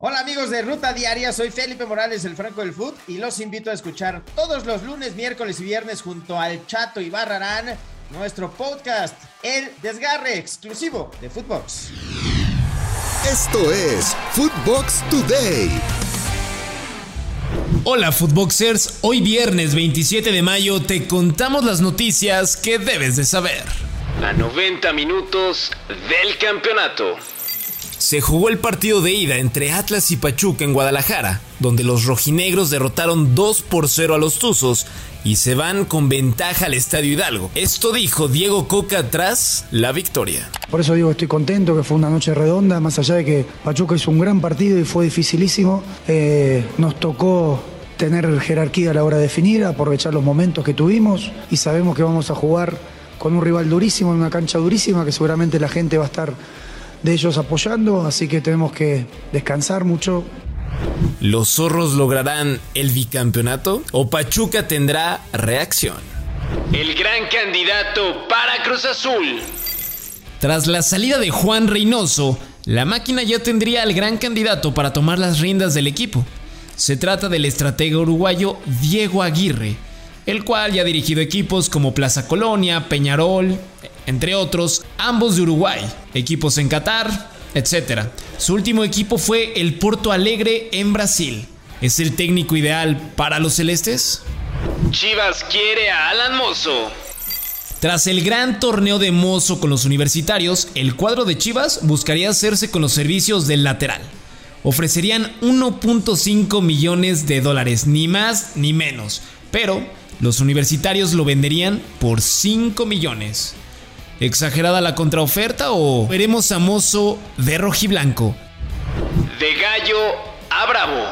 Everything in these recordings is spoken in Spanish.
Hola amigos de Ruta Diaria, soy Felipe Morales, el Franco del Foot, y los invito a escuchar todos los lunes, miércoles y viernes junto al Chato y Barrarán nuestro podcast, El Desgarre, exclusivo de Footbox. Esto es Footbox Today. Hola Footboxers, hoy viernes 27 de mayo te contamos las noticias que debes de saber. A 90 minutos del campeonato se jugó el partido de ida entre Atlas y Pachuca en Guadalajara, donde los rojinegros derrotaron 2 por 0 a los Tuzos y se van con ventaja al Estadio Hidalgo. Esto dijo Diego Coca tras la victoria. Por eso digo, estoy contento que fue una noche redonda, más allá de que Pachuca hizo un gran partido y fue dificilísimo, eh, nos tocó tener jerarquía a la hora de definir, aprovechar los momentos que tuvimos y sabemos que vamos a jugar con un rival durísimo, en una cancha durísima, que seguramente la gente va a estar de ellos apoyando, así que tenemos que descansar mucho. ¿Los zorros lograrán el bicampeonato o Pachuca tendrá reacción? El gran candidato para Cruz Azul. Tras la salida de Juan Reynoso, la máquina ya tendría al gran candidato para tomar las riendas del equipo. Se trata del estratega uruguayo Diego Aguirre, el cual ya ha dirigido equipos como Plaza Colonia, Peñarol, entre otros, ambos de Uruguay, equipos en Qatar, etc. Su último equipo fue el Porto Alegre en Brasil. ¿Es el técnico ideal para los celestes? Chivas quiere a Alan Mozo. Tras el gran torneo de Mozo con los universitarios, el cuadro de Chivas buscaría hacerse con los servicios del lateral. Ofrecerían 1.5 millones de dólares, ni más ni menos, pero los universitarios lo venderían por 5 millones. ¿Exagerada la contraoferta o veremos a Mozo de rojiblanco? De gallo a bravo.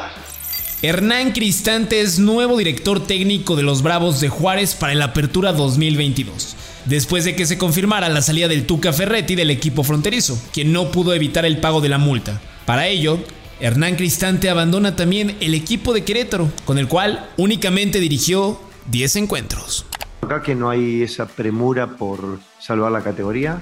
Hernán Cristante es nuevo director técnico de los Bravos de Juárez para el Apertura 2022, después de que se confirmara la salida del Tuca Ferretti del equipo fronterizo, quien no pudo evitar el pago de la multa. Para ello, Hernán Cristante abandona también el equipo de Querétaro, con el cual únicamente dirigió 10 encuentros. Acá que no hay esa premura por salvar la categoría,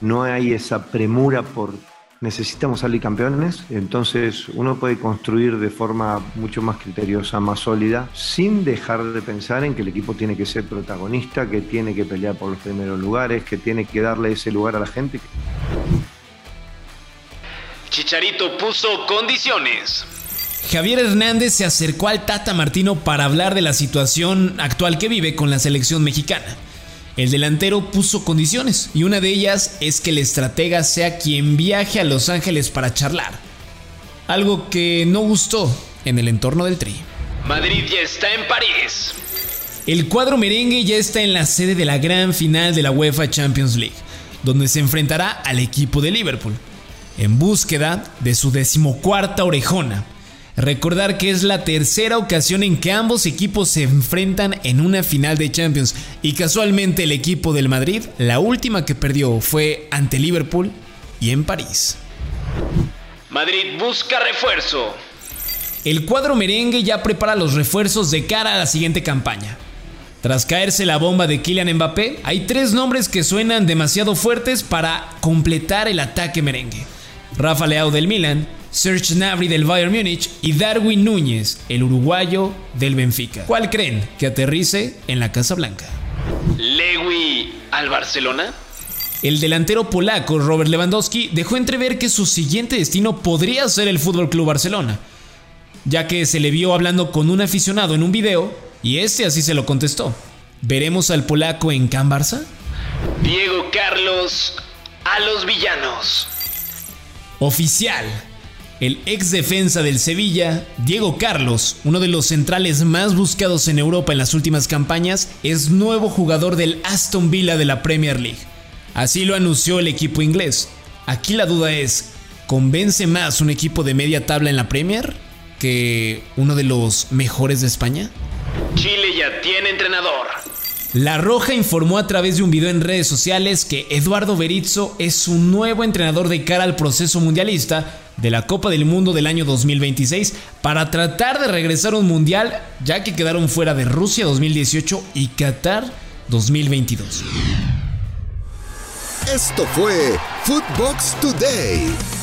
no hay esa premura por necesitamos salir campeones, entonces uno puede construir de forma mucho más criteriosa, más sólida, sin dejar de pensar en que el equipo tiene que ser protagonista, que tiene que pelear por los primeros lugares, que tiene que darle ese lugar a la gente. Chicharito puso condiciones. Javier Hernández se acercó al Tata Martino para hablar de la situación actual que vive con la selección mexicana. El delantero puso condiciones y una de ellas es que el estratega sea quien viaje a Los Ángeles para charlar. Algo que no gustó en el entorno del Tri. Madrid ya está en París. El cuadro merengue ya está en la sede de la gran final de la UEFA Champions League, donde se enfrentará al equipo de Liverpool, en búsqueda de su decimocuarta orejona Recordar que es la tercera ocasión en que ambos equipos se enfrentan en una final de Champions y casualmente el equipo del Madrid, la última que perdió fue ante Liverpool y en París. Madrid busca refuerzo. El cuadro merengue ya prepara los refuerzos de cara a la siguiente campaña. Tras caerse la bomba de Kylian Mbappé, hay tres nombres que suenan demasiado fuertes para completar el ataque merengue. Rafa Leao del Milan, Serge Gnabry del Bayern Múnich y Darwin Núñez, el uruguayo del Benfica. ¿Cuál creen que aterrice en la Casa Blanca? ¿Lewy al Barcelona? El delantero polaco Robert Lewandowski dejó entrever que su siguiente destino podría ser el Fútbol Club Barcelona, ya que se le vio hablando con un aficionado en un video y este así se lo contestó. ¿Veremos al polaco en Can Barça? Diego Carlos a los villanos. Oficial. El ex defensa del Sevilla, Diego Carlos, uno de los centrales más buscados en Europa en las últimas campañas, es nuevo jugador del Aston Villa de la Premier League. Así lo anunció el equipo inglés. Aquí la duda es, ¿convence más un equipo de media tabla en la Premier que uno de los mejores de España? Chile ya tiene entrenador. La Roja informó a través de un video en redes sociales que Eduardo Berizzo es su nuevo entrenador de cara al proceso mundialista de la Copa del Mundo del año 2026 para tratar de regresar a un mundial ya que quedaron fuera de Rusia 2018 y Qatar 2022. Esto fue Footbox Today.